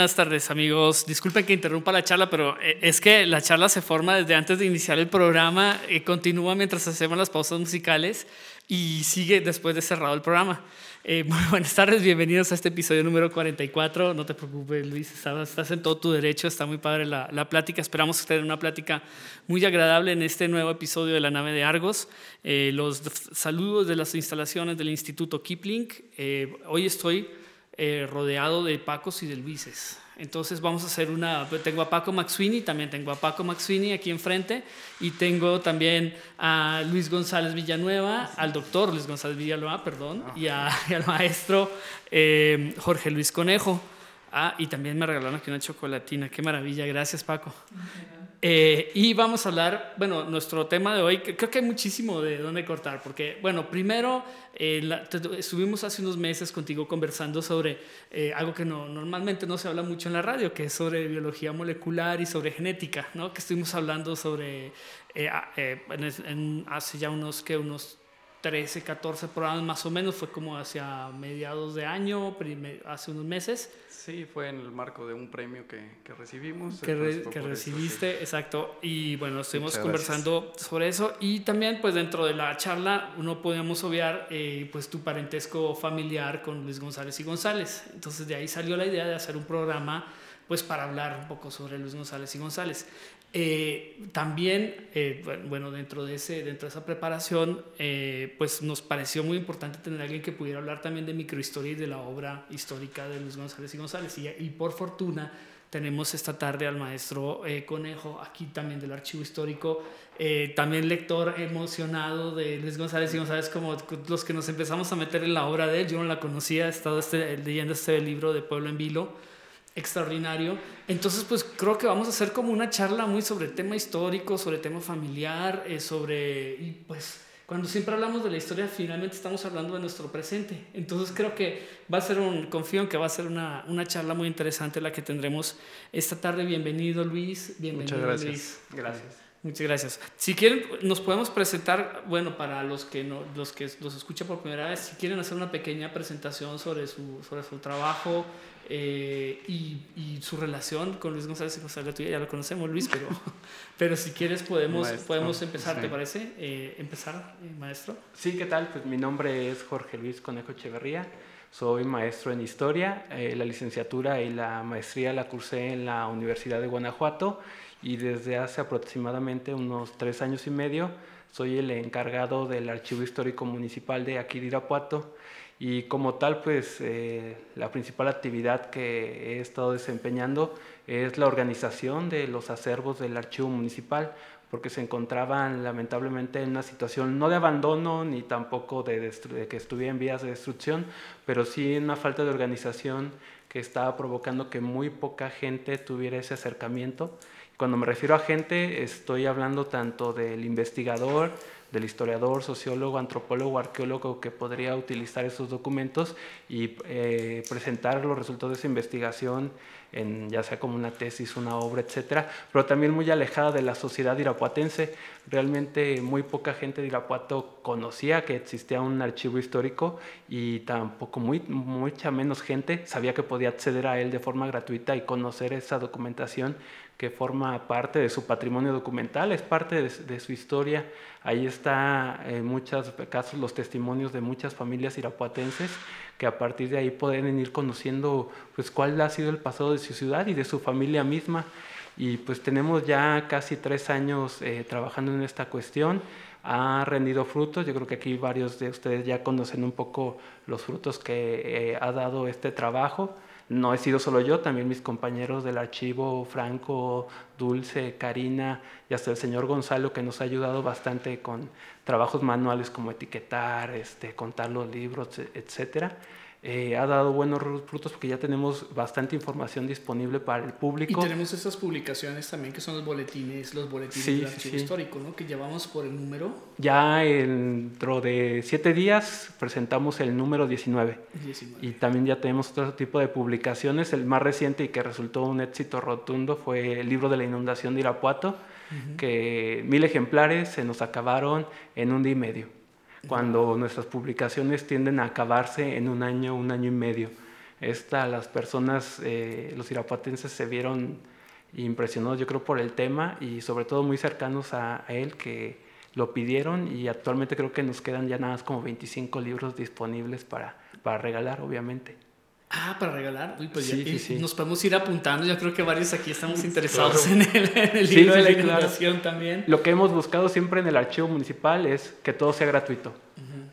Buenas tardes amigos. Disculpen que interrumpa la charla, pero eh, es que la charla se forma desde antes de iniciar el programa, eh, continúa mientras hacemos las pausas musicales y sigue después de cerrado el programa. Eh, muy buenas tardes, bienvenidos a este episodio número 44. No te preocupes, Luis, estás, en todo tu derecho, está muy padre la, la, plática. Esperamos tener una plática muy agradable en este nuevo episodio de la nave de Argos. los saludos de las instalaciones del Instituto Kipling. hoy estoy eh, rodeado de Pacos y de Luises. Entonces vamos a hacer una, tengo a Paco Maxwini, también tengo a Paco Maxwini aquí enfrente y tengo también a Luis González Villanueva, al doctor Luis González Villanueva, perdón, y, al maestro eh, Jorge Luis Conejo. Ah, y también me regalaron aquí una chocolatina, qué maravilla, gracias Paco. Eh, y vamos a hablar, bueno, nuestro tema de hoy, creo que hay muchísimo de dónde cortar, porque, bueno, primero eh, estuvimos hace unos meses contigo conversando sobre eh, algo que no, normalmente no se habla mucho en la radio, que es sobre biología molecular y sobre genética, ¿no? Que estuvimos hablando sobre, hace ya unos, que unos 13, 14 programas más o menos, fue como hacia mediados de año, hace unos meses. Sí, fue en el marco de un premio que, que recibimos. Que, recibiste, exacto. Y bueno, estuvimos conversando sobre eso. Y también, pues dentro de la charla, no podíamos obviar eh, pues tu parentesco familiar con Luis González y González. Entonces de ahí salió la idea de hacer un programa pues para hablar un poco sobre Luis González y González. Eh, también, eh, bueno, dentro de, ese, dentro de esa preparación, eh, pues nos pareció muy importante tener a alguien que pudiera hablar también de microhistoria y de la obra histórica de Luis González y González. Y, y por fortuna tenemos esta tarde al maestro Conejo, aquí también del archivo histórico, también lector emocionado de Luis González y González, como los que nos empezamos a meter en la obra de él. Yo no la conocía, he estado este, leyendo este libro de Pueblo en Vilo extraordinario. Entonces, pues creo que vamos a hacer como una charla muy sobre tema histórico, sobre tema familiar, eh, sobre, y pues cuando siempre hablamos de la historia, finalmente estamos hablando de nuestro presente. Entonces creo que va a ser un, confío en que va a ser una, una charla muy interesante la que tendremos esta tarde. Bienvenido Luis, bienvenido Muchas gracias. Luis. Gracias. Muchas gracias. Si quieren, nos podemos presentar, bueno, para los que, no, los que los escuchan por primera vez, si quieren hacer una pequeña presentación sobre su, sobre su trabajo, eh, y, y, su relación con Luis González y González tuya ya lo conocemos, Luis, pero, pero si quieres podemos, podemos empezar, ¿te parece? Eh, empezar, eh, maestro. Sí, ¿qué tal? Pues mi nombre es Jorge Luis Conejo Echeverría, soy maestro en historia, la licenciatura y la maestría la cursé en la Universidad de Guanajuato y desde hace aproximadamente unos tres años y medio soy el encargado del Archivo Histórico Municipal de aquí de y como tal, pues eh, la principal actividad que he estado desempeñando es la organización de los acervos del archivo municipal, porque se encontraban lamentablemente en una situación no de abandono ni tampoco de, que estuviera en vías de destrucción, pero sí en una falta de organización que estaba provocando que muy poca gente tuviera ese acercamiento. Cuando me refiero a gente, estoy hablando tanto del investigador, del historiador, sociólogo, antropólogo, arqueólogo que podría utilizar esos documentos y eh, presentar los resultados de esa investigación en ya sea como una tesis, una obra, etcétera, pero también muy alejada de la sociedad irapuatense. Realmente muy poca gente de Irapuato conocía que existía un archivo histórico y tampoco muy, mucha menos gente sabía que podía acceder a él de forma gratuita y conocer esa documentación que forma parte de su patrimonio documental, es parte de, su historia. Ahí está en muchos casos los testimonios de muchas familias irapuatenses que a partir de ahí pueden ir conociendo pues cuál ha sido el pasado de su ciudad y de su familia misma. Y pues tenemos ya casi tres años eh, trabajando en esta cuestión ha rendido frutos. Yo creo que aquí varios de ustedes ya conocen un poco los frutos que eh, ha dado este trabajo. No he sido solo yo, también mis compañeros del archivo, Franco, Dulce, Karina y hasta el señor Gonzalo, que nos ha ayudado bastante con trabajos manuales como etiquetar, este, contar los libros, etcétera. Eh, ha dado buenos frutos porque ya tenemos bastante información disponible para el público. Y tenemos estas publicaciones también que son los boletines, los boletines del archivo histórico, ¿no? que llevamos por el número. Ya dentro de siete días presentamos el número 19. 19. Y también ya tenemos otro tipo de publicaciones. El más reciente y que resultó un éxito rotundo fue el libro de la inundación de Irapuato, que mil ejemplares se nos acabaron en un día y medio cuando nuestras publicaciones tienden a acabarse en un año, un año y medio. Esta, las personas, eh, los irapuatenses se vieron impresionados, yo creo, por el tema y sobre todo muy cercanos a, él que lo pidieron y actualmente creo que nos quedan ya nada más como 25 libros disponibles para, para regalar, obviamente. Ah, para regalar. Uy, pues ya, nos podemos ir apuntando. Yo creo que varios aquí estamos interesados en, el, libro de la inundación también. Lo que hemos buscado siempre en el archivo municipal es que todo sea gratuito.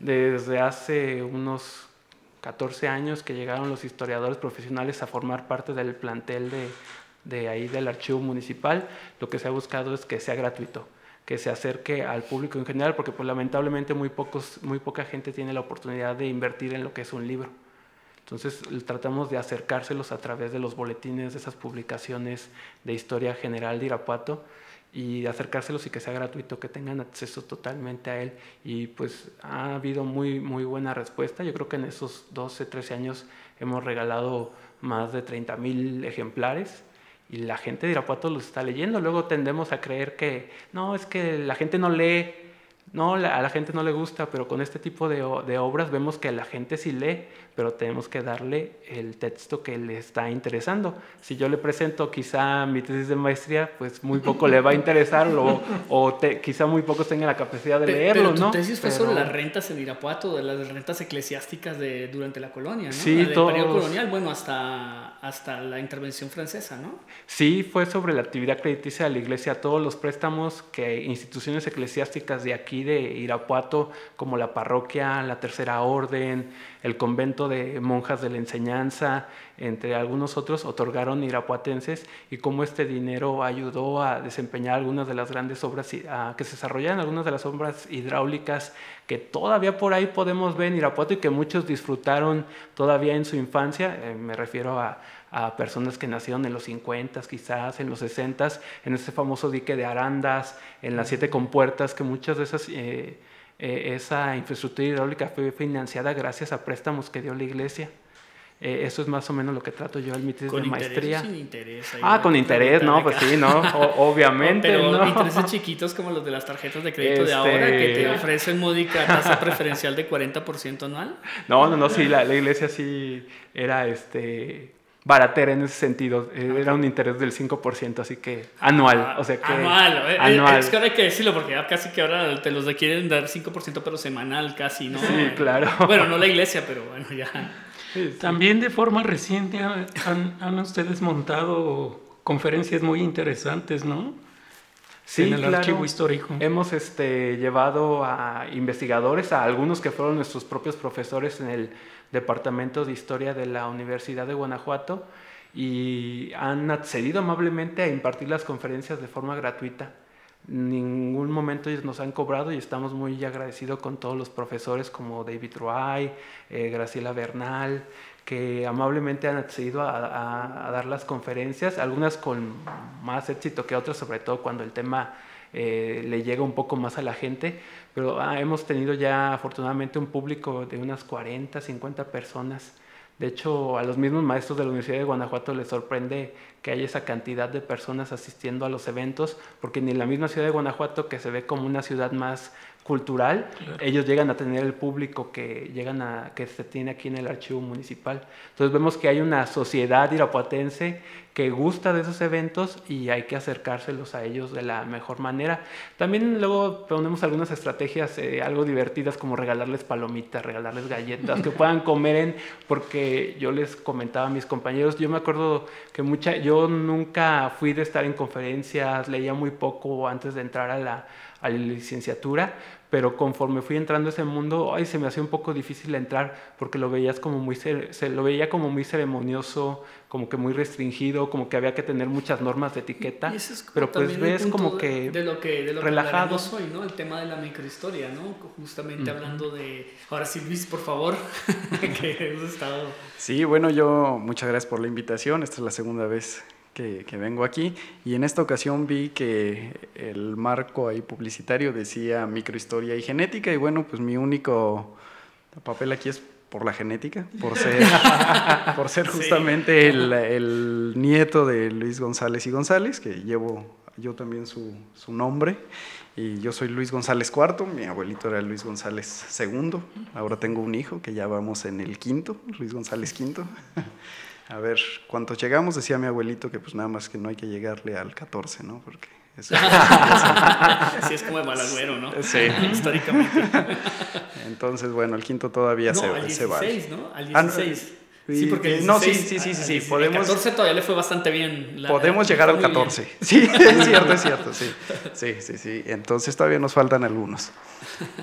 Desde hace unos 14 años que llegaron los historiadores profesionales a formar parte del plantel de, de ahí del archivo municipal, lo que se ha buscado es que sea gratuito que se acerque al público en general, porque pues lamentablemente muy, pocos, muy poca gente tiene la oportunidad de invertir en lo que es un libro. Entonces tratamos de acercárselos a través de los boletines, de esas publicaciones de historia general de Irapuato y acercárselos y que sea gratuito, que tengan acceso totalmente a él. Y pues ha habido muy, muy buena respuesta. Yo creo que en esos 12, 13 años hemos regalado más de 30 mil ejemplares y la gente de Irapuato los está leyendo. Luego tendemos a creer que no, es que la gente no lee no, a la gente no le gusta, pero con este tipo de, de, obras vemos que la gente sí lee, pero tenemos que darle el texto que le está interesando. Si yo le presento quizá mi tesis de maestría, pues muy poco le va a interesar o, o quizá muy pocos tengan la capacidad de leerlo, pero tu tesis fue sobre las rentas en Irapuato, de las rentas eclesiásticas de, durante la colonia, ¿no? Sí, del periodo colonial, bueno, hasta, hasta la intervención francesa, ¿no? Sí, fue sobre la actividad crediticia de la iglesia, todos los préstamos que instituciones eclesiásticas de aquí de Irapuato, como la parroquia, la Tercera Orden, el convento de monjas de la enseñanza, entre algunos otros, otorgaron irapuatenses y cómo este dinero ayudó a desempeñar algunas de las grandes obras, que se desarrollaran algunas de las obras hidráulicas que todavía por ahí podemos ver en Irapuato y que muchos disfrutaron todavía en su infancia. Eh, me refiero a, a personas que nacieron en los 50, quizás en los 60, en ese famoso dique de Arandas, en las siete compuertas, que muchas de esas, eh, eh, esa infraestructura hidráulica fue financiada gracias a préstamos que dio la iglesia. Eh, eso es más o menos lo que trato yo en mi tesis de maestría. Sin interés, ah, con interés, no, pues sí, no, obviamente. Pero ¿no? intereses chiquitos como los de las tarjetas de crédito de ahora que te este ofrecen módica tasa preferencial de 40% anual. No, no, no, sí, la, la iglesia sí era este baratera en ese sentido. Eh, era un interés del 5%, así que anual. o sea que, anual. Eh, anual. Es que ahora hay que decirlo porque ya casi que ahora te los quieren dar 5%, pero semanal casi, ¿no? Sí, claro. Bueno, no la iglesia, pero bueno, ya. También de forma reciente han, han, ustedes montado conferencias muy interesantes, ¿no? Sí, en el archivo histórico. Hemos este, llevado a investigadores, a algunos que fueron nuestros propios profesores en el Departamento de Historia de la Universidad de Guanajuato y han accedido amablemente a impartir las conferencias de forma gratuita. Ningún momento ellos nos han cobrado y estamos muy agradecidos con todos los profesores como David Roy, eh, Graciela Bernal, que amablemente han accedido a, dar las conferencias, algunas con más éxito que otras, sobre todo cuando el tema eh, le llega un poco más a la gente, pero ah, hemos tenido ya afortunadamente un público de unas 40, 50 personas. De hecho, a los mismos maestros de la Universidad de Guanajuato les sorprende que haya esa cantidad de personas asistiendo a los eventos, porque ni la misma ciudad de Guanajuato, que se ve como una ciudad más cultural, ellos llegan a tener el público que, llegan a, que se tiene aquí en el archivo municipal. Entonces vemos que hay una sociedad irapuatense que gusta de esos eventos y hay que acercárselos a ellos de la mejor manera. También luego ponemos algunas estrategias eh, algo divertidas como regalarles palomitas, regalarles galletas que puedan comer en, porque yo les comentaba a mis compañeros, yo me acuerdo que mucha, yo nunca fui de estar en conferencias, leía muy poco antes de entrar a la, a la licenciatura, pero conforme fui entrando a ese mundo, ay, se me hacía un poco difícil entrar porque lo veías como muy se lo veía como muy ceremonioso, como que muy restringido, como que había que tener muchas normas de etiqueta, pero pues ves como que de lo que de lo relajado que hoy, ¿no? El tema de la microhistoria, ¿no? Justamente hablando de ahora sí Luis, por favor, que hemos estado Sí, bueno, yo muchas gracias por la invitación. Esta es la segunda vez que, vengo aquí y en esta ocasión vi que el marco ahí publicitario decía microhistoria y genética y bueno, pues mi único papel aquí es por la genética, por ser, por ser justamente el, el, nieto de Luis González y González, que llevo yo también su, su nombre. Y yo soy Luis González IV, mi abuelito era Luis González II. Ahora tengo un hijo que ya vamos en el quinto, Luis González V. A ver cuántos llegamos, decía mi abuelito que pues nada más que no hay que llegarle al 14, ¿no? Porque eso Así es como de malagüero, ¿no? Sí. Históricamente. Entonces, bueno, el quinto todavía No, se, al se 16, vale. ¿no? Al Ah, no, 16. y- sí, porque el no, sí, 16 sí, sí, sí, al sí, 16, podemos- El 14 todavía le fue bastante bien. la- Podemos le llegar al muy bien. 14. Sí, es cierto, es cierto, sí. Sí, sí, sí. Entonces todavía nos faltan algunos.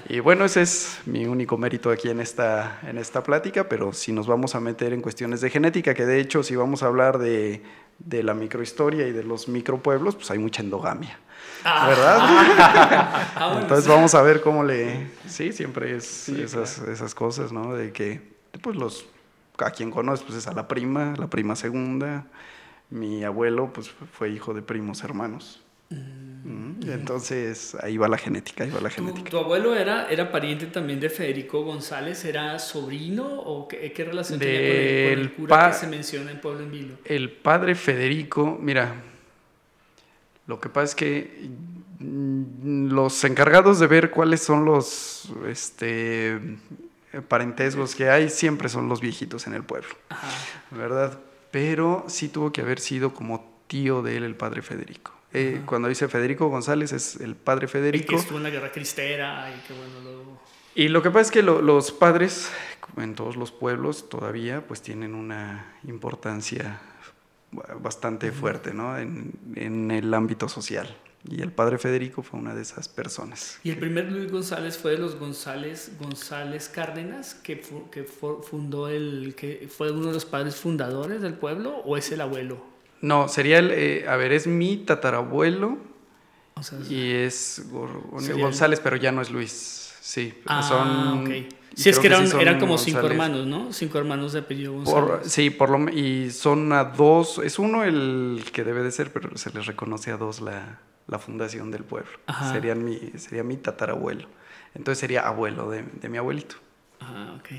Y bueno, ese es mi único mérito aquí en esta, en esta plática, pero si nos vamos a meter en cuestiones de genética, que de hecho si vamos a hablar de, de la microhistoria y de los micropueblos, pues hay mucha endogamia. Ah. ¿Verdad? Ah, bueno, Entonces vamos a ver cómo le... Sí, siempre es Sí, esas, esas cosas, ¿no? De que, pues los... A quien conoces, pues es a la prima, la prima segunda. Mi abuelo, pues fue hijo de primos hermanos. Mm, y Entonces, ahí va la genética, ahí va la ¿Tu, genética. tu abuelo era, era pariente también de Federico González? ¿Era sobrino o qué, qué relación tenía con el, con el cura que se menciona en Pueblo en Vilo? El padre Federico, mira, lo que pasa es que mm, los encargados de ver cuáles son los este, parentescos que hay siempre son los viejitos en el pueblo, Ajá. ¿verdad? Pero sí tuvo que haber sido como tío de él el padre Federico. Eh, cuando dice Federico González es el padre Federico. que estuvo en la guerra cristera y que bueno, lo... Y lo que pasa es que lo- los padres en todos los pueblos todavía pues tienen una importancia bastante fuerte ¿no? en, en el ámbito social. Y el padre Federico fue una de esas personas. Y el primer Luis González fue de los González, González Cárdenas, que, fu- que fu- fundó el, que fue uno de los padres fundadores del pueblo, o es el abuelo. No, sería el, eh, a ver, es mi tatarabuelo O sea, y es el- González, pero ya no es Luis. Sí, ah, son... ok. y Sí, es que eran, sí son eran como cinco hermanos, ¿no? Cinco hermanos de apellido González. Por- sí, por lo, y son a dos, es uno el que debe de ser, pero se les reconoce a dos la, la fundación del pueblo. Ajá. Serían mi, sería mi tatarabuelo. Entonces sería abuelo de, de mi abuelito. Ah, ok.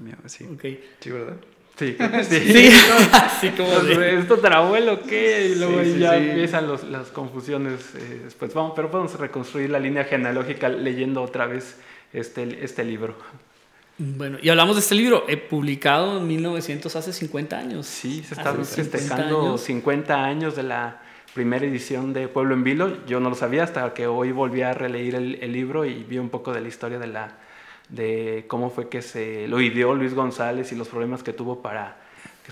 Mi- Sí, ok. sí ¿verdad? Sí, Sí, así como de... ¿Es tatarabuelo qué? Y luego Sí, sí, ya sí. empiezan los- las confusiones eh, después. Vamos, pero podemos reconstruir la línea genealógica leyendo otra vez este, este libro. Bueno, y hablamos de este libro, eh, publicado en 1900, hace 50 años. Sí, se 50 festejando años. 50 años de la primera edición de Pueblo en Vilo. Yo no lo sabía hasta que hoy volví a releer el, libro y vi un poco de la historia de, la, de cómo fue que se lo ideó Luis González y los problemas que tuvo para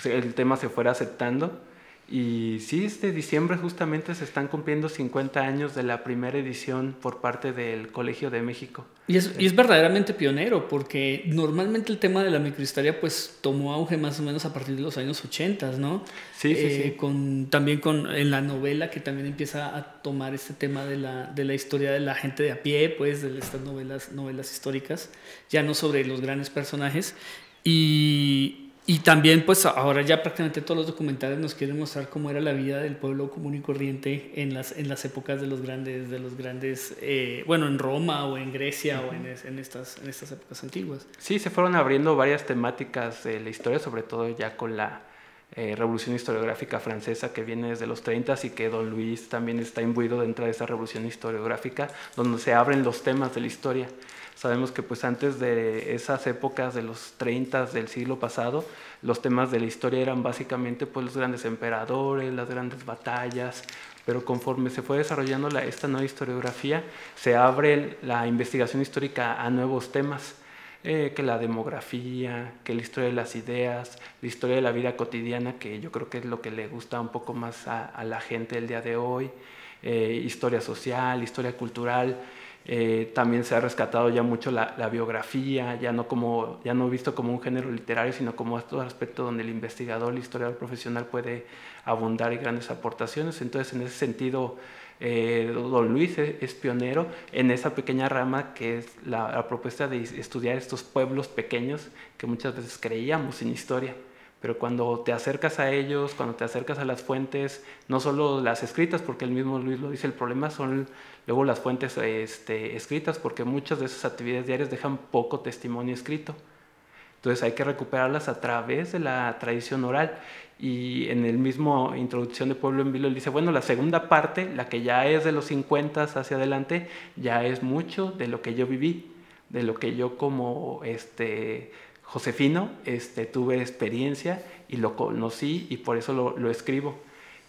que el tema se fuera aceptando. Y sí, este diciembre justamente se están cumpliendo 50 años de la primera edición por parte del Colegio de México. Y es, y es verdaderamente pionero, porque normalmente el tema de la microhistoria pues tomó auge más o menos a partir de los años 80, ¿no? Sí, sí, Eh, sí. Con, también con, en la novela que también empieza a tomar este tema de la, de la historia de la gente de a pie, pues de estas novelas, novelas históricas, ya no sobre los grandes personajes. Y, y también pues ahora ya prácticamente todos los documentales nos quieren mostrar cómo era la vida del pueblo común y corriente en las, en las épocas de los grandes, de los grandes eh, bueno, en Roma o en Grecia o en, es- en, estas, en estas épocas antiguas. Sí, se fueron abriendo varias temáticas de la historia, sobre todo ya con la eh, revolución historiográfica francesa que viene desde los 30 y que don Luis también está imbuido dentro de esa revolución historiográfica, donde se abren los temas de la historia. Sabemos que pues antes de esas épocas de los 30 del siglo pasado, los temas de la historia eran básicamente pues los grandes emperadores, las grandes batallas, pero conforme se fue desarrollando la, esta nueva historiografía, se abre la investigación histórica a nuevos temas eh, que la demografía, que la historia de las ideas, la historia de la vida cotidiana, que yo creo que es lo que le gusta un poco más a, a la gente el día de hoy, eh, historia social, historia cultural. Eh, también se ha rescatado ya mucho la, biografía, ya no, como, ya no visto como un género literario, sino como otro aspecto donde el investigador, el historiador profesional puede abundar y grandes aportaciones. Entonces, en ese sentido, eh, don Luis es, es pionero en esa pequeña rama que es la, la propuesta de estudiar estos pueblos pequeños que muchas veces creíamos sin historia. Pero cuando te acercas a ellos, cuando te acercas a las fuentes, no solo las escritas, porque el mismo Luis lo dice, el problema son luego las fuentes este, escritas, porque muchas de esas actividades diarias dejan poco testimonio escrito. Entonces hay que recuperarlas a través de la tradición oral. Y en el mismo introducción de Pueblo en Vilo, él dice, bueno, la segunda parte, la que ya es de los 50 hacia adelante, ya es mucho de lo que yo viví, de lo que yo como este, Josefino este, tuve experiencia y lo conocí y por eso lo, lo escribo.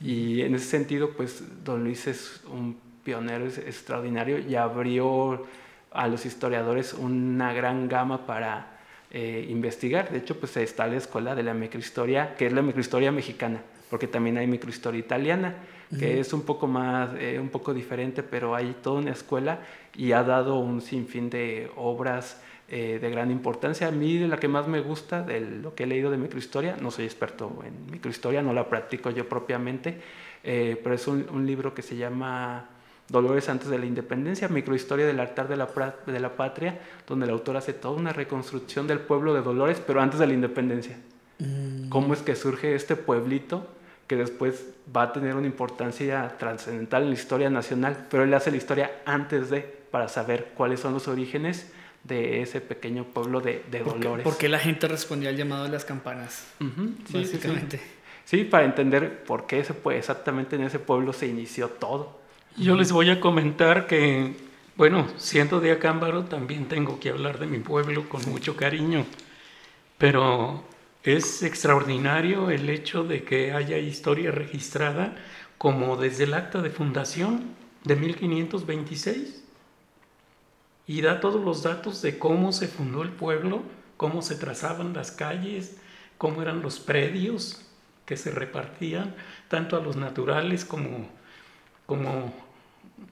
Y en ese sentido, pues don Luis es un pionero extraordinario y abrió a los historiadores una gran gama para eh, investigar. De hecho, pues está la escuela de la microhistoria, que es la microhistoria mexicana, porque también hay microhistoria italiana, que es un poco más, eh, un poco diferente, pero hay toda una escuela y ha dado un sinfín de obras eh, de gran importancia. A mí la que más me gusta, de lo que he leído de microhistoria, no soy experto en microhistoria, no la practico yo propiamente, pero es un, un libro que se llama Dolores antes de la independencia, microhistoria del altar de la, de la patria, donde el autor hace toda una reconstrucción del pueblo de Dolores, pero antes de la independencia. Mm. ¿Cómo es que surge este pueblito que después va a tener una importancia trascendental en la historia nacional? Pero él hace la historia antes de, para saber cuáles son los orígenes de ese pequeño pueblo de, de Dolores. ¿Por qué la gente respondía al llamado de las campanas? básicamente. Sí, para entender por qué ese, exactamente en ese pueblo se inició todo. Yo les voy a comentar que, bueno, siendo de Acámbaro, también tengo que hablar de mi pueblo con mucho cariño, pero es extraordinario el hecho de que haya historia registrada como desde el acta de fundación de 1526 y da todos los datos de cómo se fundó el pueblo, cómo se trazaban las calles, cómo eran los predios que se repartían tanto a los naturales como, como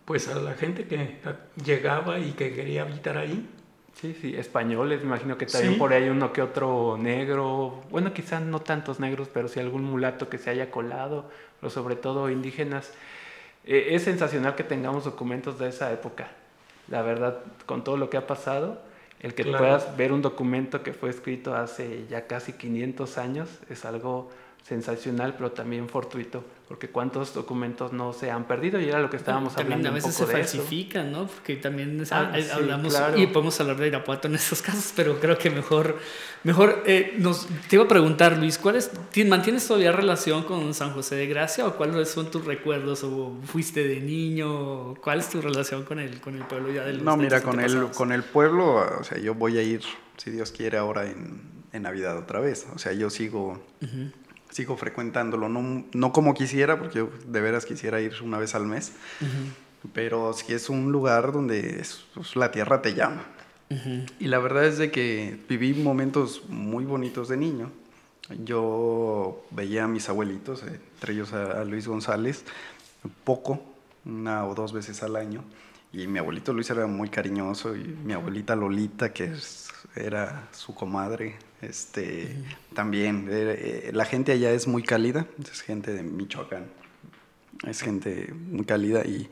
pues a la gente que llegaba y que quería habitar ahí. Sí, sí, españoles, me imagino que también por ahí uno que otro negro, bueno, quizás no tantos negros, pero sí algún mulato que se haya colado, pero sobre todo indígenas. Eh, es sensacional que tengamos documentos de esa época. La verdad, con todo lo que ha pasado, el que puedas ver un documento que fue escrito hace ya casi 500 años es algo sensacional, pero también fortuito, porque cuántos documentos no se han perdido y era lo que estábamos hablando. También a veces se falsifican, ¿no? Porque también ah, hablamos y podemos hablar de Irapuato en esos casos, pero creo que mejor, mejor eh, nos, te iba a preguntar, Luis, ¿cuál es, ¿mantienes todavía relación con San José de Gracia o cuáles son tus recuerdos o fuiste de niño? ¿Cuál es tu relación con el, con el pueblo ya del No, mira, con el, con el pueblo, o sea, yo voy a ir, si Dios quiere, ahora en, en Navidad otra vez. O sea, yo sigo sigo frecuentándolo, no, no como quisiera, porque yo de veras quisiera ir una vez al mes, pero sí es un lugar donde pues, la tierra te llama. Y la verdad es de que viví momentos muy bonitos de niño. Yo veía a mis abuelitos, entre ellos a Luis González, poco, una o dos veces al año. Y mi abuelito Luis era muy cariñoso y mi abuelita Lolita, que era su comadre, este, también, eh, la gente allá es muy cálida, es gente de Michoacán, es gente muy cálida y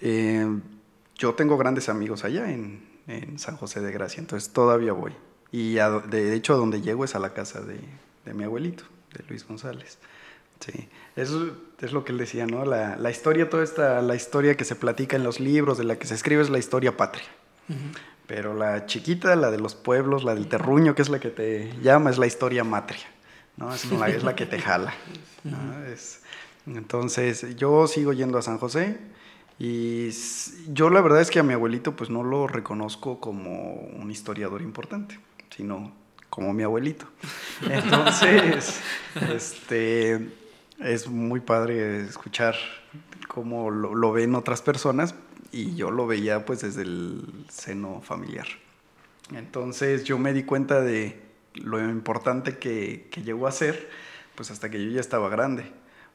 eh, yo tengo grandes amigos allá en, San José de Gracia, entonces todavía voy. Y de hecho donde llego es a la casa de, mi abuelito, de Luis González. Sí, eso es lo que él decía, ¿no? La, historia, toda esta, la historia que se platica en los libros, de la que se escribe es la historia patria. Pero la chiquita, la de los pueblos, la del terruño, que es la que te llama, es la historia matria, ¿no? Es la, es la que te jala. entonces, yo sigo yendo a San José y yo la verdad es que a mi abuelito pues no lo reconozco como un historiador importante, sino como mi abuelito. Entonces, este, es muy padre escuchar cómo lo, lo ven otras personas, y yo lo veía pues desde el seno familiar. Entonces yo me di cuenta de lo importante que, que llegó a ser, pues hasta que yo ya estaba grande,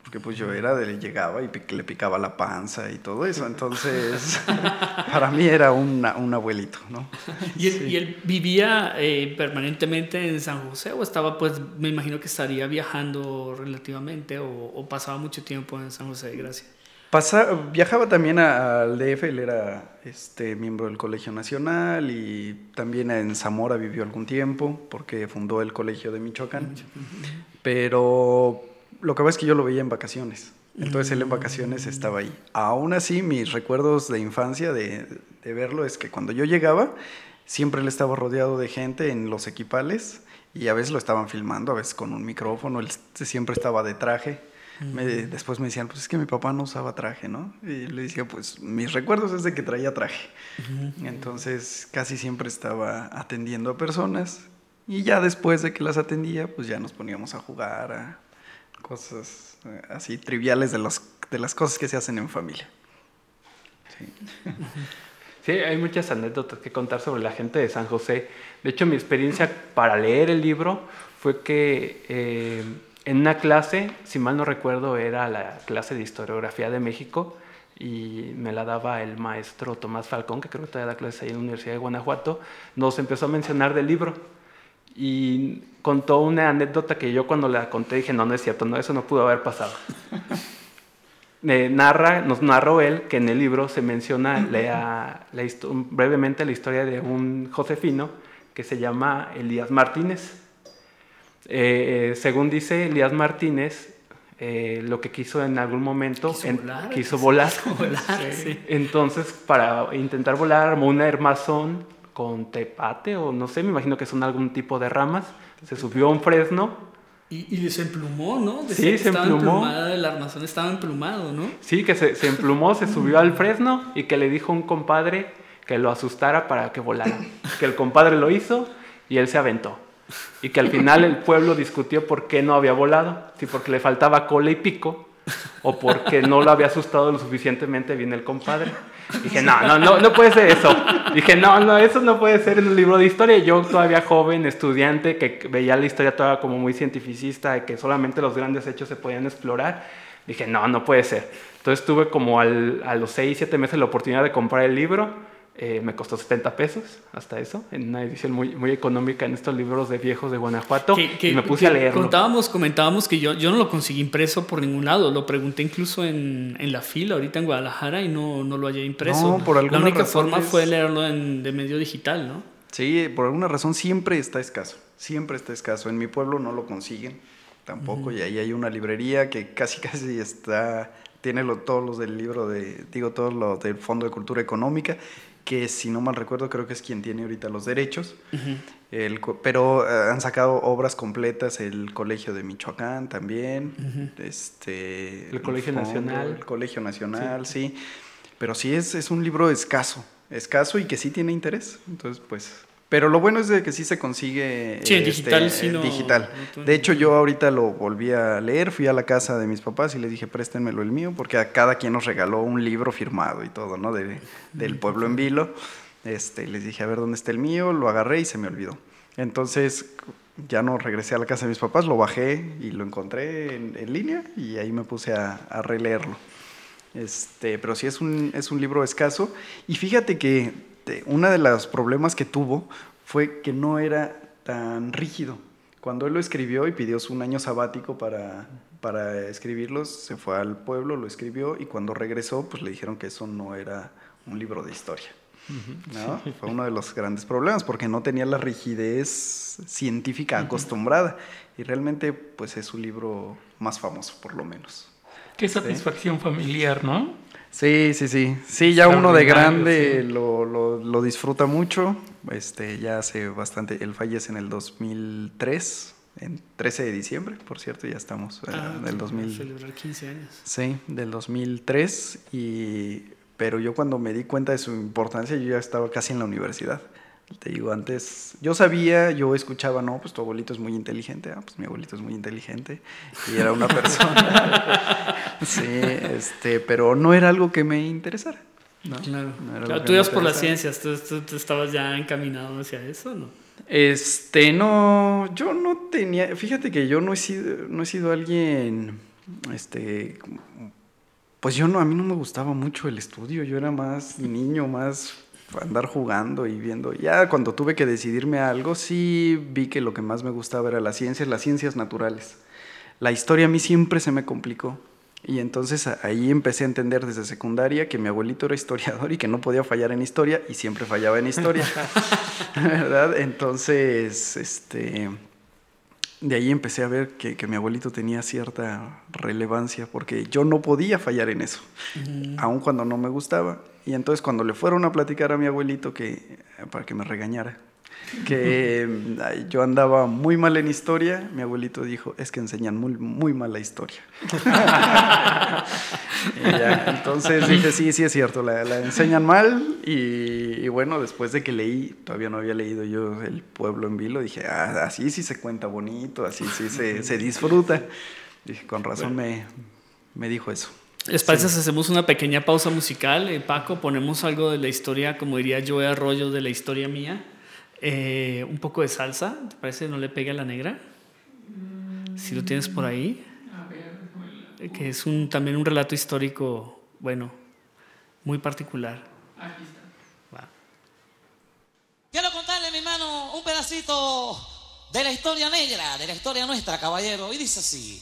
porque pues yo era de, llegaba y le picaba la panza y todo eso, entonces para mí era un abuelito, ¿no? ¿Y él, vivía eh, permanentemente en San José o estaba pues, me imagino que estaría viajando relativamente o, o pasaba mucho tiempo en San José de Gracia? viajaba también al DF, él era este, miembro del Colegio Nacional y también en Zamora vivió algún tiempo porque fundó el Colegio de Michoacán. Pero lo que pasa es que yo lo veía en vacaciones. Entonces él en vacaciones estaba ahí. Aún así, mis recuerdos de infancia de, de verlo es que cuando yo llegaba, siempre él estaba rodeado de gente en los equipales y a veces lo estaban filmando, a veces con un micrófono, él siempre estaba de traje. Después me decían, pues es que mi papá no usaba traje, ¿no? Y le decía, pues mis recuerdos es de que traía traje. Entonces casi siempre estaba atendiendo a personas y ya después de que las atendía, pues ya nos poníamos a jugar a cosas eh, así triviales de, los, de las cosas que se hacen en familia. Sí. Sí, hay muchas anécdotas que contar sobre la gente de San José. De hecho, mi experiencia para leer el libro fue que eh, en una clase, si mal no recuerdo, era la clase de historiografía de México y me la daba el maestro Tomás Falcón, que creo que todavía da clases ahí en la Universidad de Guanajuato, nos empezó a mencionar del libro y contó una anécdota que yo cuando la conté dije, no, no es cierto, no, eso no pudo haber pasado. narra, nos narró él que en el libro se menciona brevemente la historia de un josefino que se llama Elías Martínez. Eh, según dice Elías Martínez, eh, lo que quiso en algún momento quiso volar. Entonces, para intentar volar, armó un armazón con tepate o no sé, me imagino que son algún tipo de ramas. Se subió a un fresno y, y, se emplumó, ¿no? sí, se emplumó. El armazón estaba emplumado, ¿no? Sí, que se, se emplumó, se subió al fresno y que le dijo a un compadre que lo asustara para que volara. Que el compadre lo hizo y él se aventó. Y que al final el pueblo discutió por qué no había volado, si porque le faltaba cola y pico o porque no lo había asustado lo suficientemente bien el compadre. Dije, no, no, no, no puede ser eso. Dije, no, no, eso no puede ser en un libro de historia. Yo todavía joven, estudiante, que veía la historia toda como muy cientificista, y que solamente los grandes hechos se podían explorar. Dije, no, no puede ser. Entonces tuve como al, a los 6, 7 meses la oportunidad de comprar el libro eh, me costó 70 pesos, hasta eso, en una edición muy, muy económica en estos libros de viejos de Guanajuato. y me puse a leerlo. Contábamos, comentábamos que yo, yo no lo conseguí impreso por ningún lado. Lo pregunté incluso en, en la fila ahorita en Guadalajara y no, no lo hallé impreso. por la única forma fue leerlo en, de medio digital, ¿no? Sí, por alguna razón siempre está escaso. Siempre está escaso. En mi pueblo no lo consiguen tampoco. Y ahí hay una librería que casi casi está tiene todos los del libro de, digo, todos los del Fondo de Cultura Económica que si no mal recuerdo creo que es quien tiene ahorita los derechos, el, pero eh, han sacado obras completas el Colegio de Michoacán también, este, el, Colegio Nacional. El Colegio Nacional, sí. Pero sí es, es un libro escaso, escaso y que sí tiene interés. Entonces, pues pero lo bueno es de que sí se consigue sí, digital. Sí, este, digital. de hecho, yo ahorita lo volví a leer, fui a la casa de mis papás y les dije, préstenmelo el mío, porque a cada quien nos regaló un libro firmado y todo, ¿no? De, del pueblo en vilo. Este, les dije, a ver dónde está el mío, lo agarré y se me olvidó. Entonces, ya no regresé a la casa de mis papás, lo bajé y lo encontré en, línea y ahí me puse a, a releerlo. Este, pero sí es un, es un libro escaso. Y fíjate que este, uno de los problemas que tuvo fue que no era tan rígido. Cuando él lo escribió y pidió un año sabático para, para escribirlos, se fue al pueblo, lo escribió y cuando regresó, pues le dijeron que eso no era un libro de historia. Fue uno de los grandes problemas porque no tenía la rigidez científica acostumbrada y realmente pues es su libro más famoso por lo menos. Qué satisfacción familiar, ¿no? Sí, sí, sí. Sí, ya uno de grande lo, lo, disfruta mucho. Este, ya hace bastante. Él fallece en el 2003, en 13 de diciembre, por cierto, ya estamos en eh, ah, del 2000. Celebrar 15 años. Sí, del 2003. Y, pero yo cuando me di cuenta de su importancia, yo ya estaba casi en la universidad. Te digo, antes yo sabía, yo escuchaba, no, pues tu abuelito es muy inteligente, ah, pues mi abuelito es muy inteligente y era una persona. sí, este, pero no era algo que me interesara. Claro. tú ibas por las ciencias, ¿Tú, tú, estabas ya encaminado hacia eso, ¿no? Este, no, yo no tenía, fíjate que yo no he sido, no he sido alguien, este, pues yo no, a mí no me gustaba mucho el estudio, yo era más niño, más andar jugando y viendo. Ya cuando tuve que decidirme a algo, sí vi que lo que más me gustaba era las ciencias, las ciencias naturales. La historia a mí siempre se me complicó. Y entonces ahí empecé a entender desde secundaria que mi abuelito era historiador y que no podía fallar en historia y siempre fallaba en historia. ¿Verdad? Entonces, este, de ahí empecé a ver que, mi abuelito tenía cierta relevancia porque yo no podía fallar en eso, aun cuando no me gustaba. Y entonces cuando le fueron a platicar a mi abuelito que para que me regañara que yo andaba muy mal en historia, mi abuelito dijo, es que enseñan muy, muy mal la historia. entonces dije, sí, sí es cierto, la, enseñan mal y, bueno, después de que leí, todavía no había leído yo El pueblo en vilo, dije, ah, así sí se cuenta bonito, así sí se, disfruta. Dije, con razón me, me dijo eso. ¿Les parece hacemos una pequeña pausa musical? Eh, Paco, ponemos algo de la historia, como diría Joe Arroyo, de la historia mía. Eh, un poco de salsa, ¿te parece? ¿No le pega a la negra? Si lo tienes por ahí. Que es un, también un relato histórico, bueno, muy particular. Aquí está. Quiero contarle, mi hermano, un pedacito de la historia negra, de la historia nuestra, caballero. Y dice así.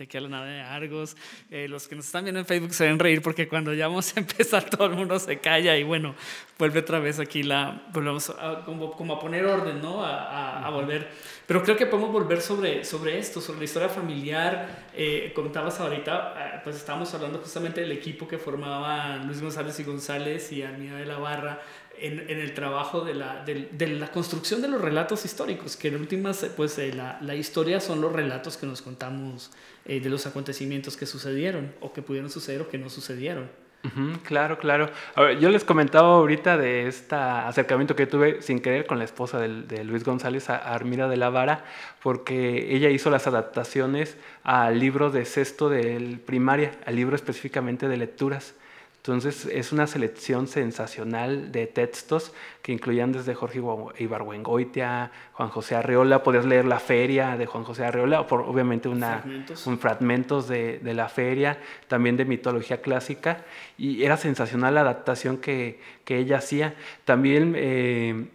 Nuevamente aquí a la nave de Argos. Eh, los que nos están viendo en Facebook se deben reír porque cuando ya vamos a empezar todo el mundo se calla y bueno, vuelve otra vez aquí la, volvemos a, como, como, a poner orden, ¿no? A, a, volver. Pero creo que podemos volver sobre, sobre esto, sobre la historia familiar. Eh, comentabas ahorita, eh, pues estábamos hablando justamente del equipo que formaban Luis González y González y Armida de la Barra en, en, el trabajo de la, de, de, la construcción de los relatos históricos, que en últimas, pues eh, la, la, historia son los relatos que nos contamos eh, de los acontecimientos que sucedieron, o que pudieron suceder o que no sucedieron. Uh -huh, claro, claro. A ver, yo les comentaba ahorita de este acercamiento que tuve sin querer con la esposa de, de Luis González, a Armida de la Vara, porque ella hizo las adaptaciones al libro de sexto de primaria, al libro específicamente de lecturas. Entonces es una selección sensacional de textos que incluían desde Jorge Ibargüengoitia, Juan José Arreola, podías leer La Feria de Juan José Arreola, por, obviamente una, fragmentos, un, fragmentos de, de, La Feria, también de mitología clásica, y era sensacional la adaptación que, que ella hacía. También eh,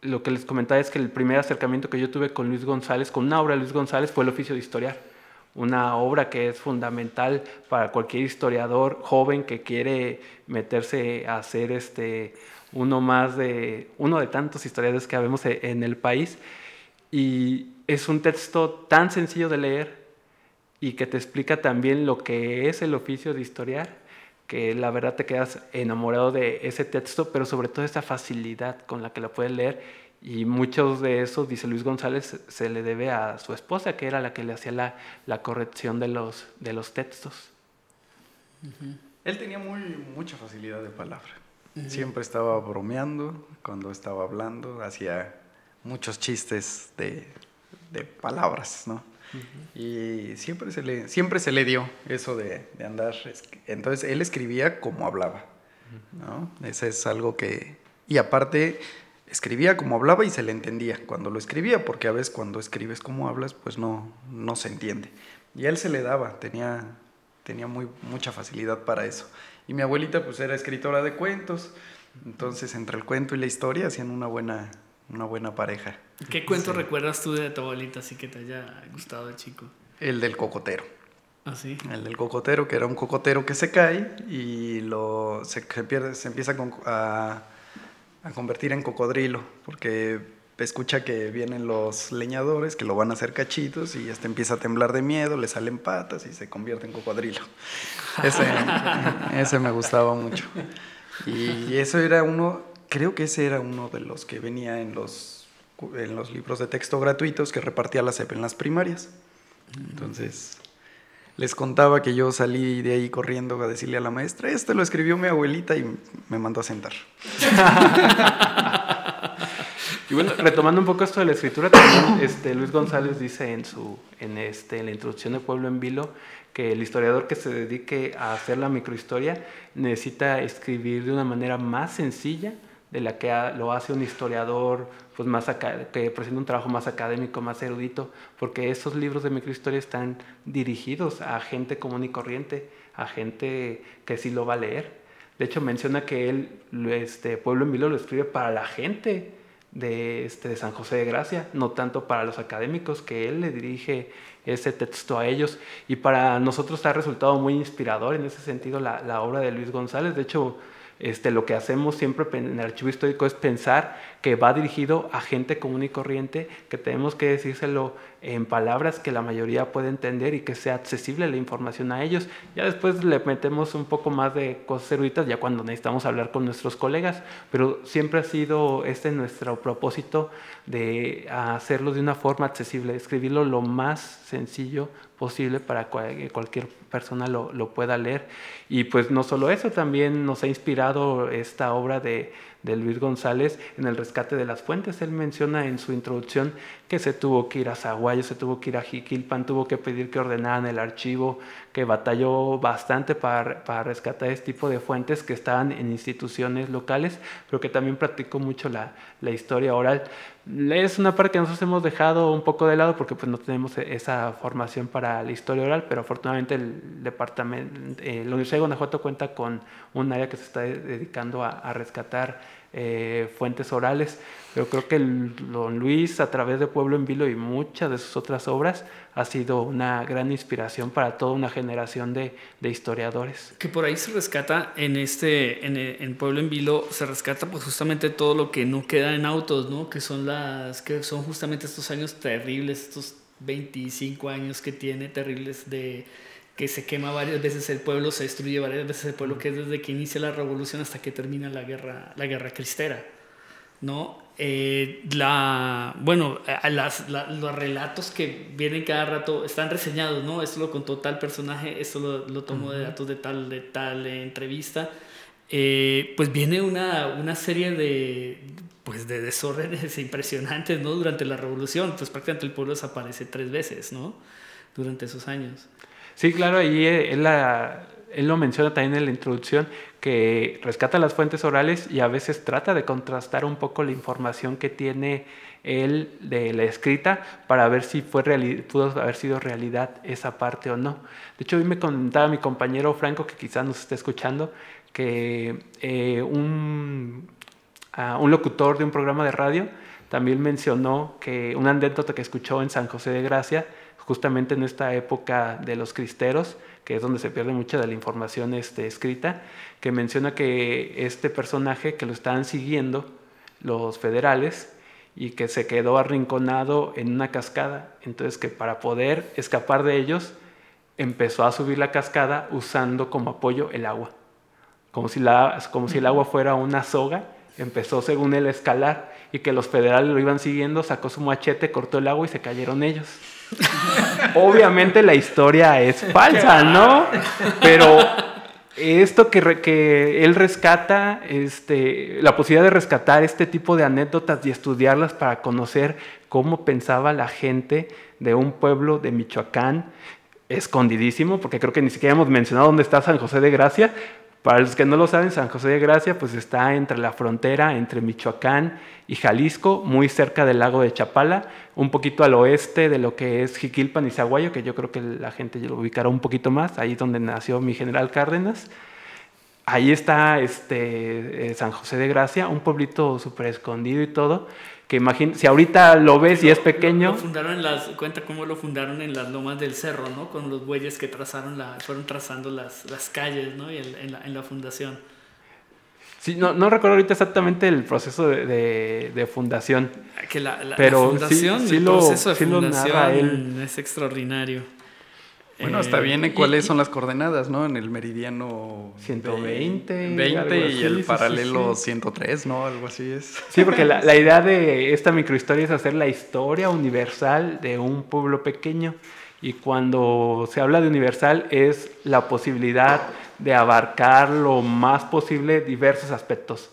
lo que les comentaba es que el primer acercamiento que yo tuve con Luis González, con una obra de Luis González, fue el oficio de historiar una obra que es fundamental para cualquier historiador joven que quiere meterse a hacer este uno más de uno de tantos historiadores que habemos en el país. Y es un texto tan sencillo de leer y que te explica también lo que es el oficio de historiar que la verdad te quedas enamorado de ese texto pero sobre todo esa facilidad con la que lo puedes leer y muchos de esos, dice Luis González, se le debe a su esposa, que era la que le hacía la, la corrección de los, de los textos. Uh -huh. Él tenía muy, mucha facilidad de palabra. Uh -huh. Siempre estaba bromeando cuando estaba hablando, hacía muchos chistes de, de palabras, ¿no? Uh -huh. Y siempre se, le, siempre se le dio eso de, de andar. Entonces él escribía como hablaba, ¿no? Ese es algo que... Y aparte escribía como hablaba y se le entendía cuando lo escribía, porque a veces cuando escribes como hablas, pues no, no se entiende. Y a él se le daba, tenía, tenía muy, mucha facilidad para eso. Y mi abuelita pues era escritora de cuentos, entonces entre el cuento y la historia hacían una buena, una buena pareja. ¿Qué cuento sí. recuerdas tú de tu abuelita así que te haya gustado de chico? El del cocotero. ¿Ah, sí? El del cocotero, que era un cocotero que se cae y lo, se, se, pierde, se empieza con, a a convertir en cocodrilo, porque escucha que vienen los leñadores que lo van a hacer cachitos y este empieza a temblar de miedo, le salen patas y se convierte en cocodrilo. Ese, ese me gustaba mucho. Y eso era uno, creo que ese era uno de los que venía en los, en los libros de texto gratuitos que repartía la CEP en las primarias. Entonces, les contaba que yo salí de ahí corriendo a decirle a la maestra, este lo escribió mi abuelita y me mandó a sentar. y bueno, retomando un poco esto de la escritura, también este, Luis González dice en, su, en, este, en la introducción de Pueblo en Vilo que el historiador que se dedique a hacer la microhistoria necesita escribir de una manera más sencilla de la que lo hace un historiador pues más que presenta un trabajo más académico, más erudito, porque esos libros de microhistoria están dirigidos a gente común y corriente, a gente que sí lo va a leer. De hecho, menciona que él, este, Pueblo en Vilo, lo escribe para la gente de, este, de San José de Gracia, no tanto para los académicos, que él le dirige ese texto a ellos. Y para nosotros ha resultado muy inspirador en ese sentido la, la obra de Luis González. De hecho, este, lo que hacemos siempre en el archivo histórico es pensar que va dirigido a gente común y corriente, que tenemos que decírselo en palabras que la mayoría puede entender y que sea accesible la información a ellos. Ya después le metemos un poco más de cosas eruditas, ya cuando necesitamos hablar con nuestros colegas, pero siempre ha sido este nuestro propósito de hacerlo de una forma accesible, escribirlo lo más sencillo posible para que cualquier persona lo, lo, pueda leer. Y pues no solo eso, también nos ha inspirado esta obra de, de, Luis González en el rescate de las fuentes. Él menciona en su introducción que se tuvo que ir a Zaguayo, se tuvo que ir a Jiquilpan, tuvo que pedir que ordenaran el archivo, que batalló bastante para, para rescatar este tipo de fuentes que estaban en instituciones locales, pero que también practicó mucho la, la historia oral. Es una parte que nosotros hemos dejado un poco de lado porque pues no tenemos esa formación para la historia oral, pero afortunadamente el departamento, eh, la Universidad de Guanajuato cuenta con un área que se está dedicando a, a rescatar eh, fuentes orales. Pero creo que don Luis, a través de Pueblo en Vilo y muchas de sus otras obras, ha sido una gran inspiración para toda una generación de, historiadores. Que por ahí se rescata en este, en, Pueblo en Vilo, se rescata pues justamente todo lo que no queda en autos, ¿no? Que son las, que son justamente estos años terribles, estos 25 años que tiene terribles de que se quema varias veces el pueblo, se destruye varias veces el pueblo, que es desde que inicia la revolución hasta que termina la guerra, la guerra cristera. ¿no? Eh, la, bueno, las, los relatos que vienen cada rato están reseñados, ¿no? Esto lo contó tal personaje, esto lo, lo tomó de datos de tal, de tal entrevista. Eh, pues viene una, una serie de, pues de desórdenes impresionantes, ¿no? Durante la revolución, pues prácticamente el pueblo desaparece tres veces, ¿no? Durante esos años. Sí, claro, ahí él, él lo menciona también en la introducción, que rescata las fuentes orales y a veces trata de contrastar un poco la información que tiene él de la escrita para ver si fue pudo haber sido realidad esa parte o no. De hecho, hoy me contaba mi compañero Franco, que quizás nos esté escuchando, que eh, un, uh, un locutor de un programa de radio también mencionó que una anécdota que escuchó en San José de Gracia, justamente en esta época de los cristeros, que es donde se pierde mucha de la información este, escrita, que menciona que este personaje que lo estaban siguiendo los federales y que se quedó arrinconado en una cascada, entonces que para poder escapar de ellos empezó a subir la cascada usando como apoyo el agua, como si, la, como si el agua fuera una soga, empezó según él a escalar y que los federales lo iban siguiendo, sacó su machete, cortó el agua y se cayeron ellos. Obviamente la historia es falsa, ¿no? Pero esto que, que, él rescata, este, la posibilidad de rescatar este tipo de anécdotas y estudiarlas para conocer cómo pensaba la gente de un pueblo de Michoacán, escondidísimo, porque creo que ni siquiera hemos mencionado dónde está San José de Gracia, para los que no lo saben, San José de Gracia pues está entre la frontera entre Michoacán y Jalisco, muy cerca del lago de Chapala, un poquito al oeste de lo que es Jiquilpan y Zaguayo, que yo creo que la gente lo ubicará un poquito más, ahí donde nació mi general Cárdenas. Ahí está este, eh, San José de Gracia, un pueblito súper escondido y todo, que imagina, si ahorita lo ves y es pequeño... Lo, fundaron en las, cuenta cómo lo fundaron en las lomas del cerro, ¿no? Con los bueyes que trazaron la, fueron trazando las, las calles, ¿no? Y en, la, en, la, fundación. Sí, no, no, recuerdo ahorita exactamente el proceso de, de, fundación. Que la, pero fundación, sí, el proceso de fundación es extraordinario. Bueno, hasta bien cuáles son las coordenadas, ¿no? En el meridiano 120. 20 y el paralelo 103, ¿no? Algo así es. Sí, porque la, la, idea de esta microhistoria es hacer la historia universal de un pueblo pequeño. Y cuando se habla de universal es la posibilidad de abarcar lo más posible diversos aspectos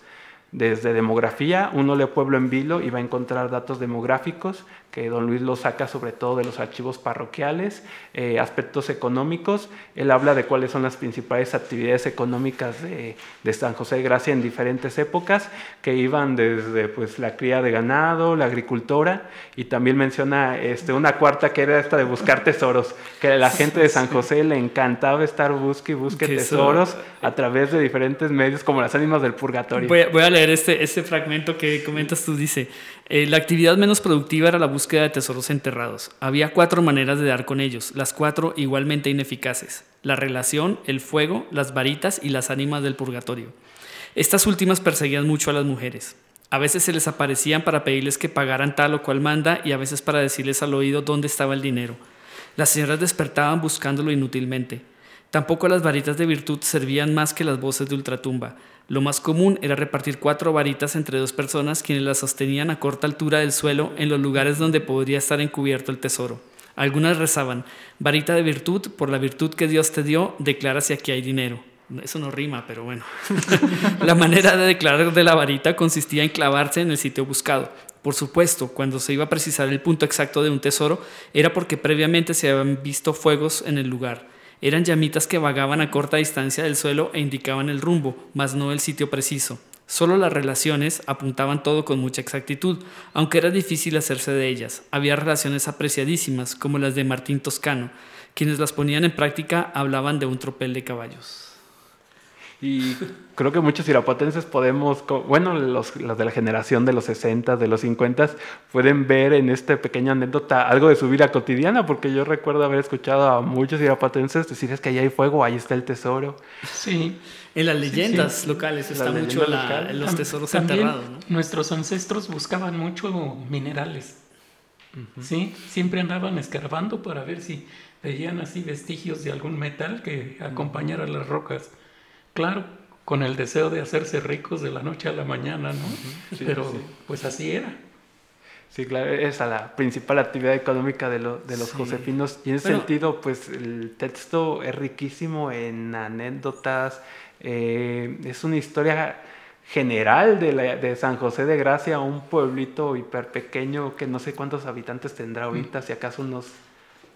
desde demografía, uno lee Pueblo en Vilo y va a encontrar datos demográficos, que don Luis lo saca sobre todo de los archivos parroquiales, eh, aspectos económicos, él habla de cuáles son las principales actividades económicas de, San José de Gracia en diferentes épocas, que iban desde pues, la cría de ganado, la agricultura, y también menciona este, una cuarta que era esta de buscar tesoros, que a la gente de San José le encantaba estar busque y busque tesoros a través de diferentes medios como las ánimas del purgatorio. Voy a, leer este, este fragmento que comentas tú, dice, eh, la actividad menos productiva era la búsqueda de tesoros enterrados. Había cuatro maneras de dar con ellos, las cuatro igualmente ineficaces. La relación, el fuego, las varitas y las ánimas del purgatorio. Estas últimas perseguían mucho a las mujeres. A veces se les aparecían para pedirles que pagaran tal o cual manda y a veces para decirles al oído dónde estaba el dinero. Las señoras despertaban buscándolo inútilmente. Tampoco las varitas de virtud servían más que las voces de ultratumba. Lo más común era repartir cuatro varitas entre dos personas quienes las sostenían a corta altura del suelo en los lugares donde podría estar encubierto el tesoro. Algunas rezaban, varita de virtud, por la virtud que Dios te dio, declara si aquí hay dinero. Eso no rima, pero bueno. la manera de declarar de la varita consistía en clavarse en el sitio buscado. Por supuesto, cuando se iba a precisar el punto exacto de un tesoro, era porque previamente se habían visto fuegos en el lugar. Eran llamitas que vagaban a corta distancia del suelo e indicaban el rumbo, mas no el sitio preciso. Solo las relaciones apuntaban todo con mucha exactitud, aunque era difícil hacerse de ellas. Había relaciones apreciadísimas, como las de Martín Toscano. Quienes las ponían en práctica hablaban de un tropel de caballos. Y creo que muchos irapuatenses podemos, bueno, los, los, de la generación de los 60, de los 50, pueden ver en esta pequeña anécdota algo de su vida cotidiana, porque yo recuerdo haber escuchado a muchos irapuatenses decir es que ahí hay fuego, ahí está el tesoro. Sí. En las leyendas locales está mucho los tesoros enterrados. Nuestros ancestros buscaban mucho minerales. Sí, siempre andaban escarbando para ver si veían así vestigios de algún metal que acompañara las rocas. Claro, con el deseo de hacerse ricos de la noche a la mañana, ¿no? Pero pues así era. Sí, claro, esa es la principal actividad económica de, de los josefinos. Y en ese sentido, pues el texto es riquísimo en anécdotas. Eh, es una historia general de, de, San José de Gracia, un pueblito hiper pequeño que no sé cuántos habitantes tendrá ahorita, si acaso unos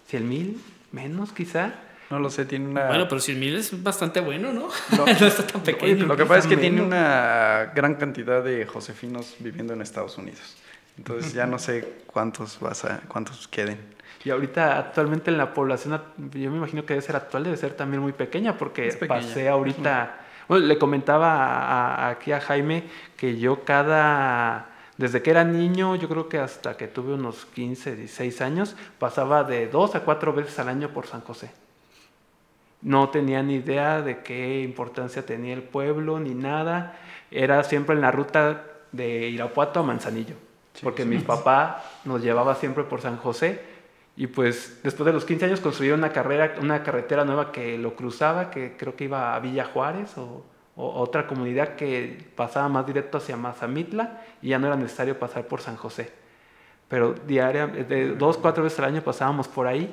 100 mil, menos quizá. No lo sé, tiene una... Bueno, pero 100 mil es bastante bueno, ¿no? No, está tan pequeño. Lo que pasa es que tiene una gran cantidad de josefinos viviendo en Estados Unidos. Entonces ya no sé cuántos, vas a, cuántos queden. Y ahorita actualmente en la población, yo me imagino que debe ser actual, debe ser también muy pequeña, porque pasé ahorita... Bueno, le comentaba aquí a Jaime que yo cada... Desde que era niño, yo creo que hasta que tuve unos 15, 16 años, pasaba de dos a cuatro veces al año por San José. No tenía ni idea de qué importancia tenía el pueblo ni nada. Era siempre en la ruta de Irapuato a Manzanillo, porque mi papá nos llevaba siempre por San José y pues después de los 15 años construyeron una, carrera, una carretera nueva que lo cruzaba, que creo que iba a Villa Juárez o, otra comunidad que pasaba más directo hacia Mazamitla y ya no era necesario pasar por San José. Pero diaria, de dos, cuatro veces al año pasábamos por ahí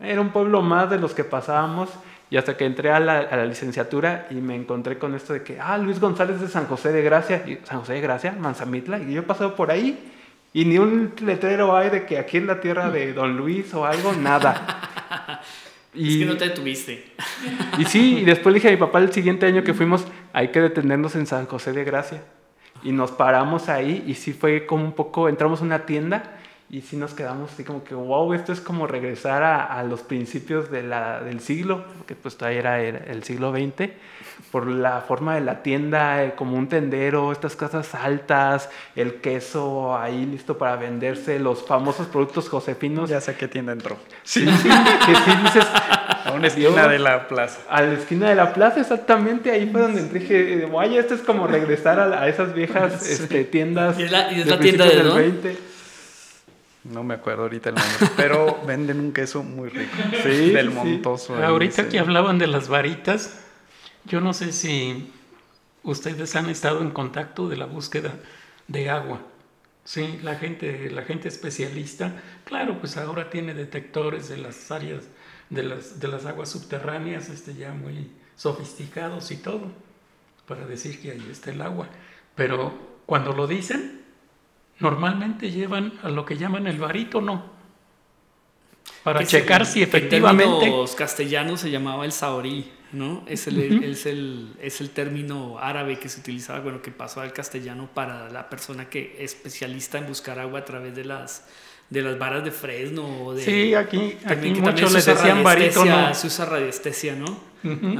era un pueblo más de los que pasábamos y hasta que entré a la, licenciatura y me encontré con esto de que, ah, Luis González de San José de Gracia, San José de Gracia, Manzamitla, y yo he pasado por ahí y ni un letrero hay de que aquí es la tierra de Don Luis o algo, nada. Y, es que no te detuviste. Y sí, y después le dije a mi papá el siguiente año que fuimos, hay que detenernos en San José de Gracia. Y nos paramos ahí y sí fue como un poco, entramos a una tienda y sí nos quedamos así como que, wow, esto es como regresar a, a los principios de la, del siglo, que pues todavía era el siglo XX, por la forma de la tienda, eh, como un tendero, estas casas altas, el queso ahí listo para venderse, los famosos productos josefinos. Ya sé qué tienda entró. Sí, sí, que sí dices... A una esquina de la plaza. A la esquina de la plaza, exactamente, ahí fue donde entré, dije, vaya, esto es como regresar a, a esas viejas este, tiendas. Y es la, y es la tienda de del 20. No me acuerdo ahorita el nombre, pero venden un queso muy rico. Sí, del montoso. Ahorita que hablaban de las varitas, yo no sé si ustedes han estado en contacto de la búsqueda de agua. Sí, la gente, la gente especialista, claro, pues ahora tiene detectores de las áreas de las, de las aguas subterráneas, este, ya muy sofisticados y todo, para decir que ahí está el agua. Pero cuando lo dicen, normalmente llevan a lo que llaman el barítono para checar si efectivamente. En los castellanos se llamaba el saorí, ¿no? Es el, es, el, es el término árabe que se utilizaba, bueno, que pasó al castellano para la persona que es especialista en buscar agua a través de las de las varas de fresno de, sí aquí, aquí muchos les decían barítono. se usa radiestesia no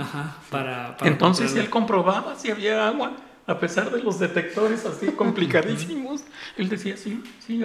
Ajá, para, entonces él comprobaba si había agua a pesar de los detectores así complicadísimos, él decía, sí, sí,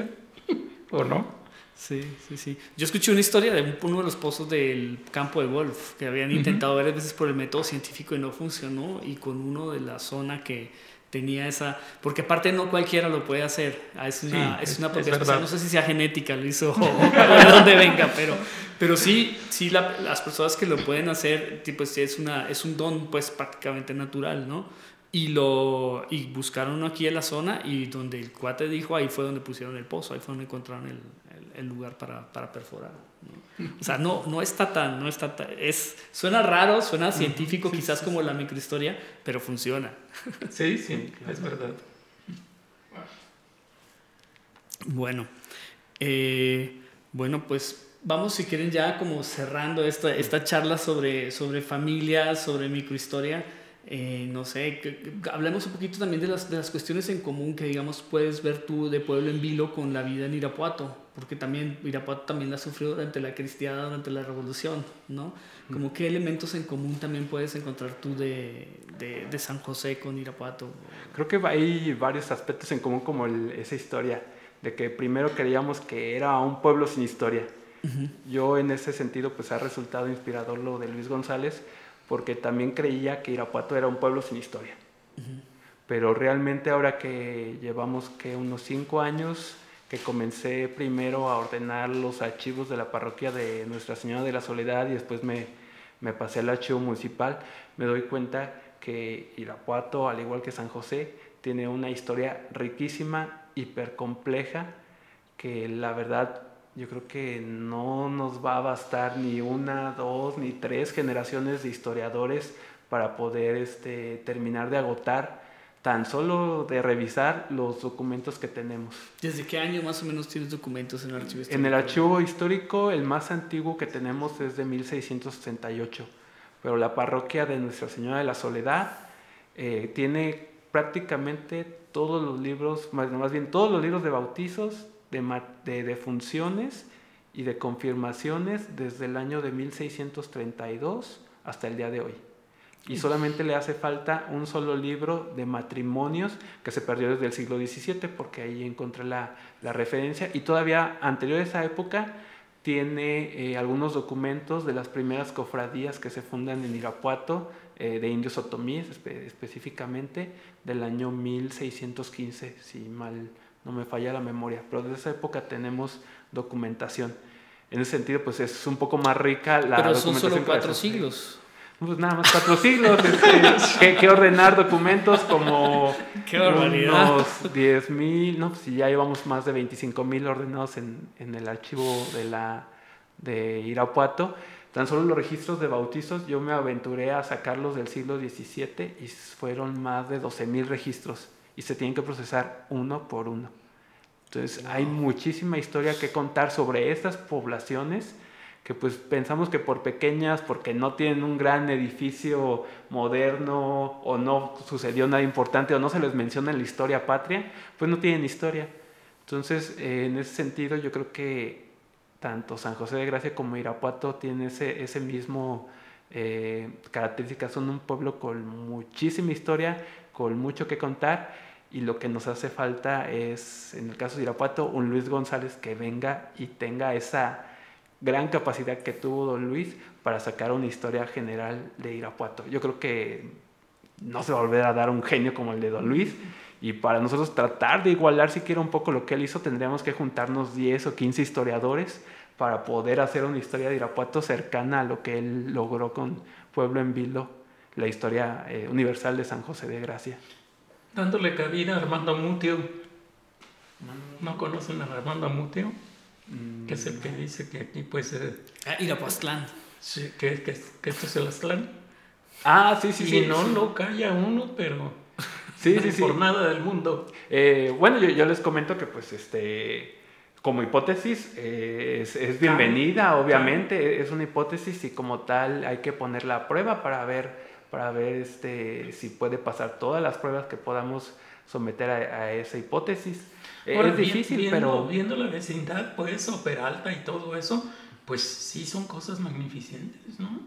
¿o no? Sí, sí, sí. Yo escuché una historia de uno de los pozos del campo de golf que habían intentado varias veces por el método científico y no funcionó y con uno de la zona que tenía esa, porque aparte no cualquiera lo puede hacer, ah, es una, es, una no sé si sea genética, lo hizo o, de dónde venga, pero, pero sí, sí las personas que lo pueden hacer, tipo, es, una, es un don pues prácticamente natural, ¿no? Y lo y buscaron aquí en la zona y donde el cuate dijo ahí fue donde pusieron el pozo ahí fue donde encontraron el, el, lugar para, para perforar o sea no no está tan no está es suena raro suena científico quizás como la microhistoria pero funciona. Sí sí es verdad. Bueno eh, bueno pues vamos si quieren ya como cerrando esta, esta charla sobre sobre familia sobre microhistoria Eh, no sé, hablemos un poquito también de las, de las cuestiones en común que, digamos, puedes ver tú de Pueblo en Vilo con la vida en Irapuato, porque también Irapuato también la sufrió durante la cristiada, durante la revolución, ¿no? Como qué elementos en común también puedes encontrar tú de, de, de San José con Irapuato. Creo que hay varios aspectos en común como esa historia, de que primero creíamos que era un pueblo sin historia. Yo en ese sentido pues ha resultado inspirador lo de Luis González, porque también creía que Irapuato era un pueblo sin historia. Pero realmente ahora que llevamos que unos cinco años que comencé primero a ordenar los archivos de la parroquia de Nuestra Señora de la Soledad y después me, me pasé al archivo municipal, me doy cuenta que Irapuato, al igual que San José, tiene una historia riquísima, hipercompleja, que la verdad yo creo que no nos va a bastar ni una, dos, ni tres generaciones de historiadores para poder este, terminar de agotar, tan solo de revisar los documentos que tenemos. ¿Desde qué año más o menos tienes documentos en el archivo histórico? En el archivo histórico, el más antiguo que tenemos es de 1668, pero la parroquia de Nuestra Señora de la Soledad eh, tiene prácticamente todos los libros, más, más bien todos los libros de bautizos de, de funciones y de confirmaciones desde el año de 1632 hasta el día de hoy. Y solamente le hace falta un solo libro de matrimonios que se perdió desde el siglo XVII, porque ahí encontré la, la referencia. Y todavía anterior a esa época tiene eh, algunos documentos de las primeras cofradías que se fundan en Irapuato, eh, de indios otomíes específicamente, del año 1615, si mal no me falla la memoria, pero desde esa época tenemos documentación. En ese sentido, pues es un poco más rica la pero son solo cuatro siglos. Pues nada más cuatro siglos. Este, que, ordenar documentos como Qué unos 10 mil, no, pues si ya llevamos más de 25 mil ordenados en, en, el archivo de, la, de Irapuato. Tan solo los registros de bautizos, yo me aventuré a sacarlos del siglo XVII y fueron más de 12 mil registros y se tienen que procesar uno por uno. Entonces hay muchísima historia que contar sobre estas poblaciones que pues pensamos que por pequeñas, porque no tienen un gran edificio moderno o no sucedió nada importante o no se les menciona en la historia patria, pues no tienen historia. Entonces, eh, en ese sentido, yo creo que tanto San José de Gracia como Irapuato tienen ese, ese mismo eh, características, son un pueblo con muchísima historia, con mucho que contar y lo que nos hace falta es, en el caso de Irapuato, un Luis González que venga y tenga esa gran capacidad que tuvo don Luis para sacar una historia general de Irapuato. Yo creo que no se va a volver a dar un genio como el de don Luis y para nosotros tratar de igualar siquiera un poco lo que él hizo tendríamos que juntarnos 10 o 15 historiadores para poder hacer una historia de Irapuato cercana a lo que él logró con Pueblo en Vilo, la historia eh, universal de San José de Gracia dándole cabida a Armando Mutio. ¿No conocen a Armando Mutio? Que es el que dice que aquí puede ser... Ah, Irapuaztlán. Sí, que, que, que, esto es el Aztlán. Ah, sí, sí, y sí. no lo calla uno, pero... Sí, sí, sí. Por nada del mundo. Eh, bueno, yo, yo, les comento que pues este... Como hipótesis eh, es, es, bienvenida, obviamente, es una hipótesis y como tal hay que ponerla a prueba para ver para ver este, si puede pasar todas las pruebas que podamos someter a, esa hipótesis. es difícil, viendo, pero... Viendo la vecindad, pues, o Peralta y todo eso, pues sí son cosas magnificentes, ¿no?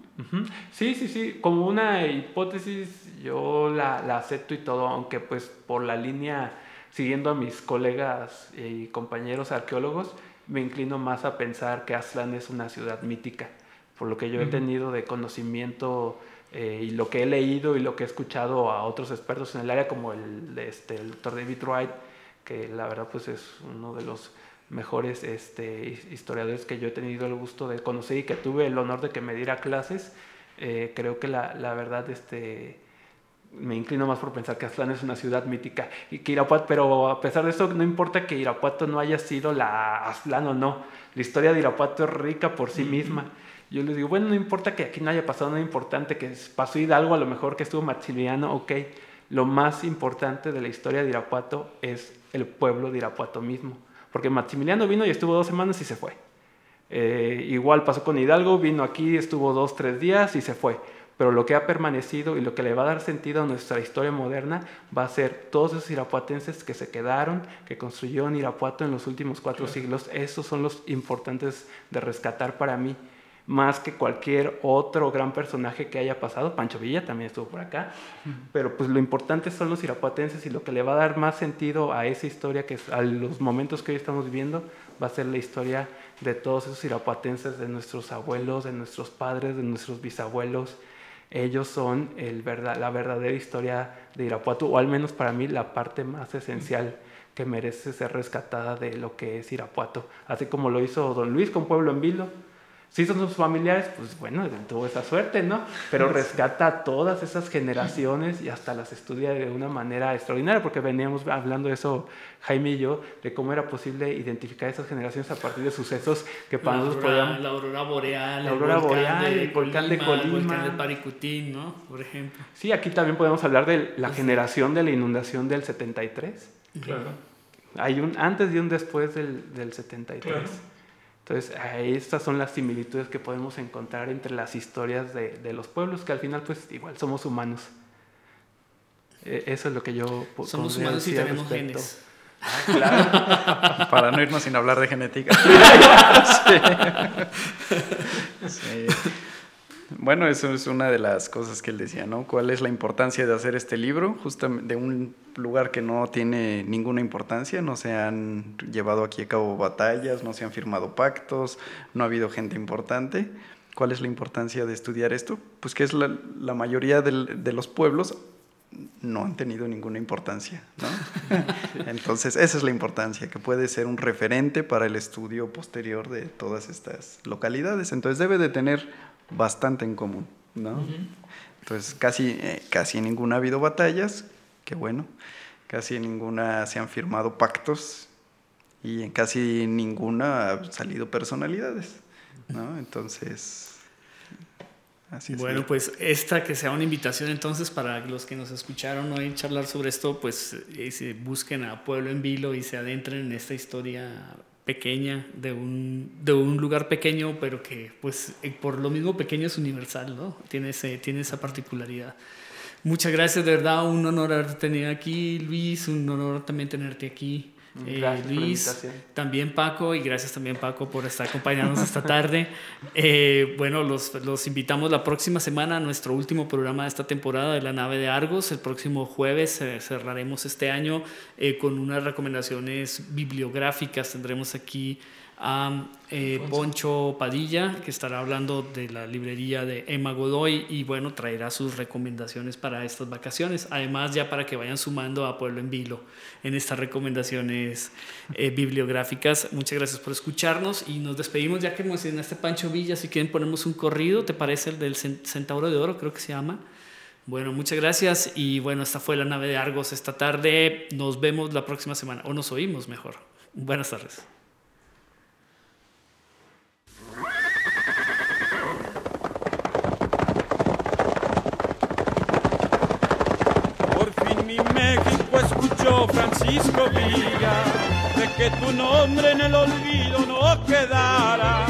Sí, sí, sí. Como una hipótesis yo la, la, acepto y todo, aunque pues por la línea, siguiendo a mis colegas y compañeros arqueólogos, me inclino más a pensar que Aztlán es una ciudad mítica, por lo que yo he tenido de conocimiento eh, y lo que he leído y lo que he escuchado a otros expertos en el área, como el, este, el doctor David Wright, que la verdad pues es uno de los mejores este, historiadores que yo he tenido el gusto de conocer y que tuve el honor de que me diera clases, eh, creo que la, la, verdad este, me inclino más por pensar que Aztlán es una ciudad mítica y que Irapuato, pero a pesar de eso no importa que Irapuato no haya sido la Aztlán o no, la historia de Irapuato es rica por sí misma. Yo les digo, bueno, no importa que aquí no haya pasado nada importante, que pasó Hidalgo, a lo mejor que estuvo Maximiliano, ok. Lo más importante de la historia de Irapuato es el pueblo de Irapuato mismo. Porque Maximiliano vino y estuvo dos semanas y se fue. Eh, igual pasó con Hidalgo, vino aquí, estuvo dos, tres días y se fue. pero lo que ha permanecido y lo que le va a dar sentido a nuestra historia moderna va a ser todos esos irapuatenses que se quedaron, que construyeron Irapuato en los últimos cuatro siglos. Esos son los importantes de rescatar para mí, más que cualquier otro gran personaje que haya pasado. Pancho Villa también estuvo por acá, pero pues lo importante son los irapuatenses y lo que le va a dar más sentido a esa historia, que a los momentos que hoy estamos viviendo, va a ser la historia de todos esos irapuatenses, de nuestros abuelos, de nuestros padres, de nuestros bisabuelos, ellos son el verdad, la verdadera historia de Irapuato, o al menos para mí la parte más esencial que merece ser rescatada de lo que es Irapuato, así como lo hizo don Luis con Pueblo en Vilo, si son sus familiares, pues bueno, tuvo esa suerte, ¿no? Pero rescata a todas esas generaciones y hasta las estudia de una manera extraordinaria, porque veníamos hablando de eso, Jaime y yo, de cómo era posible identificar esas generaciones a partir de sucesos que para nosotros podíamos... La aurora boreal, la aurora boreal, el volcán de Colima, el volcán de Paricutín, ¿no? Por ejemplo. Sí, aquí también podemos hablar de la generación de la inundación del 73. Claro. Hay un antes y un después del, del 73. Claro. Entonces, estas son las similitudes que podemos encontrar entre las historias de, de los pueblos, que al final, pues, igual somos humanos. E, eso es lo que yo Somos humanos y tenemos genes. Ah, claro. Para no irnos sin hablar de genética. sí. sí. Bueno, eso es una de las cosas que él decía, ¿no? ¿Cuál es la importancia de hacer este libro? Justamente de un lugar que no tiene ninguna importancia, no se han llevado aquí a cabo batallas, no se han firmado pactos, no ha habido gente importante. ¿Cuál es la importancia de estudiar esto? Pues que es la, la mayoría del, de los pueblos no han tenido ninguna importancia, ¿no? Entonces, esa es la importancia, que puede ser un referente para el estudio posterior de todas estas localidades. Entonces, debe de tener bastante en común, ¿no? Entonces, casi, eh, casi en ninguna ha habido batallas, que bueno, casi en ninguna se han firmado pactos y en casi ninguna han salido personalidades, ¿no? Entonces, así es. Bueno, pues esta que sea una invitación entonces para los que nos escucharon hoy charlar sobre esto, pues eh, busquen a Pueblo en Vilo y se adentren en esta historia pequeña, de un, de un lugar pequeño, pero que pues eh, por lo mismo pequeño es universal, ¿no? Tiene, ese, tiene esa particularidad. Muchas gracias, de verdad, un honor haberte tenido aquí, Luis, un honor también tenerte aquí. Eh, Luis, también Paco, y gracias también Paco por estar acompañándonos esta tarde. Eh, bueno, los, los, invitamos la próxima semana a nuestro último programa de esta temporada de la nave de Argos. El próximo jueves eh, cerraremos este año con unas recomendaciones bibliográficas. Tendremos aquí a eh, Poncho Padilla, que estará hablando de la librería de Emma Godoy y bueno, traerá sus recomendaciones para estas vacaciones. Además, ya para que vayan sumando a Pueblo en Vilo en estas recomendaciones eh, bibliográficas. Muchas gracias por escucharnos y nos despedimos ya que este Pancho Villa. Si quieren ponemos un corrido, ¿te parece el del Centauro de Oro? Creo que se llama. Bueno, muchas gracias y bueno, esta fue la nave de Argos esta tarde. Nos vemos la próxima semana o nos oímos mejor. Buenas tardes. Francisco de que tu nombre en el olvido no quedara,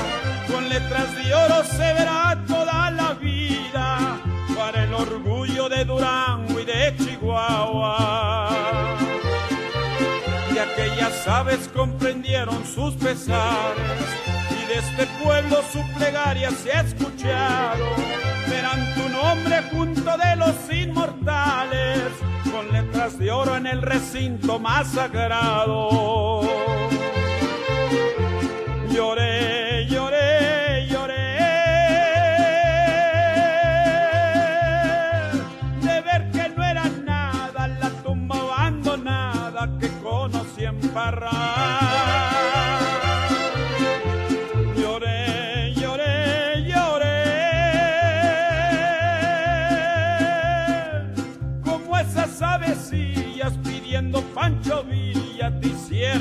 con letras de oro se verá toda la vida, para el orgullo de Durango y de Chihuahua. Y aquellas aves comprendieron sus pesares, y de este pueblo su plegaria se ha escuchado, verán tu nombre junto de los inmortales con letras de oro en el recinto más sagrado. Lloré, lloré, lloré de ver que no era nada la tumba abandonada que conocí en Parral.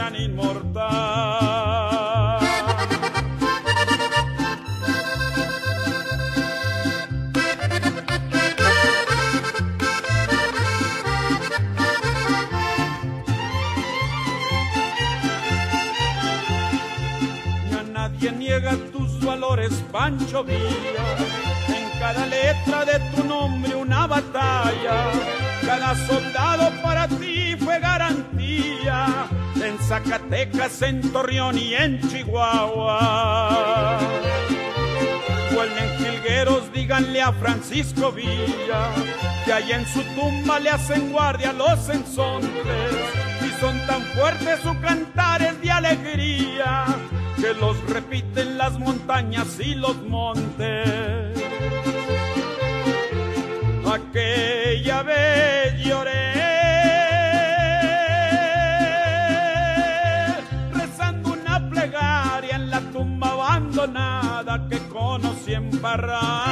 Hicieran inmortal. Ya nadie niega tus valores, Pancho Villa cada letra de tu nombre una batalla. Cada soldado para ti fue garantía en Zacatecas, en Torreón y en Chihuahua. en jilgueros, díganle a Francisco Villa que allá en su tumba le hacen guardia los ensontes y son tan fuertes sus cantares de alegría que los repiten las montañas y los montes. Aquella vez lloré conocí en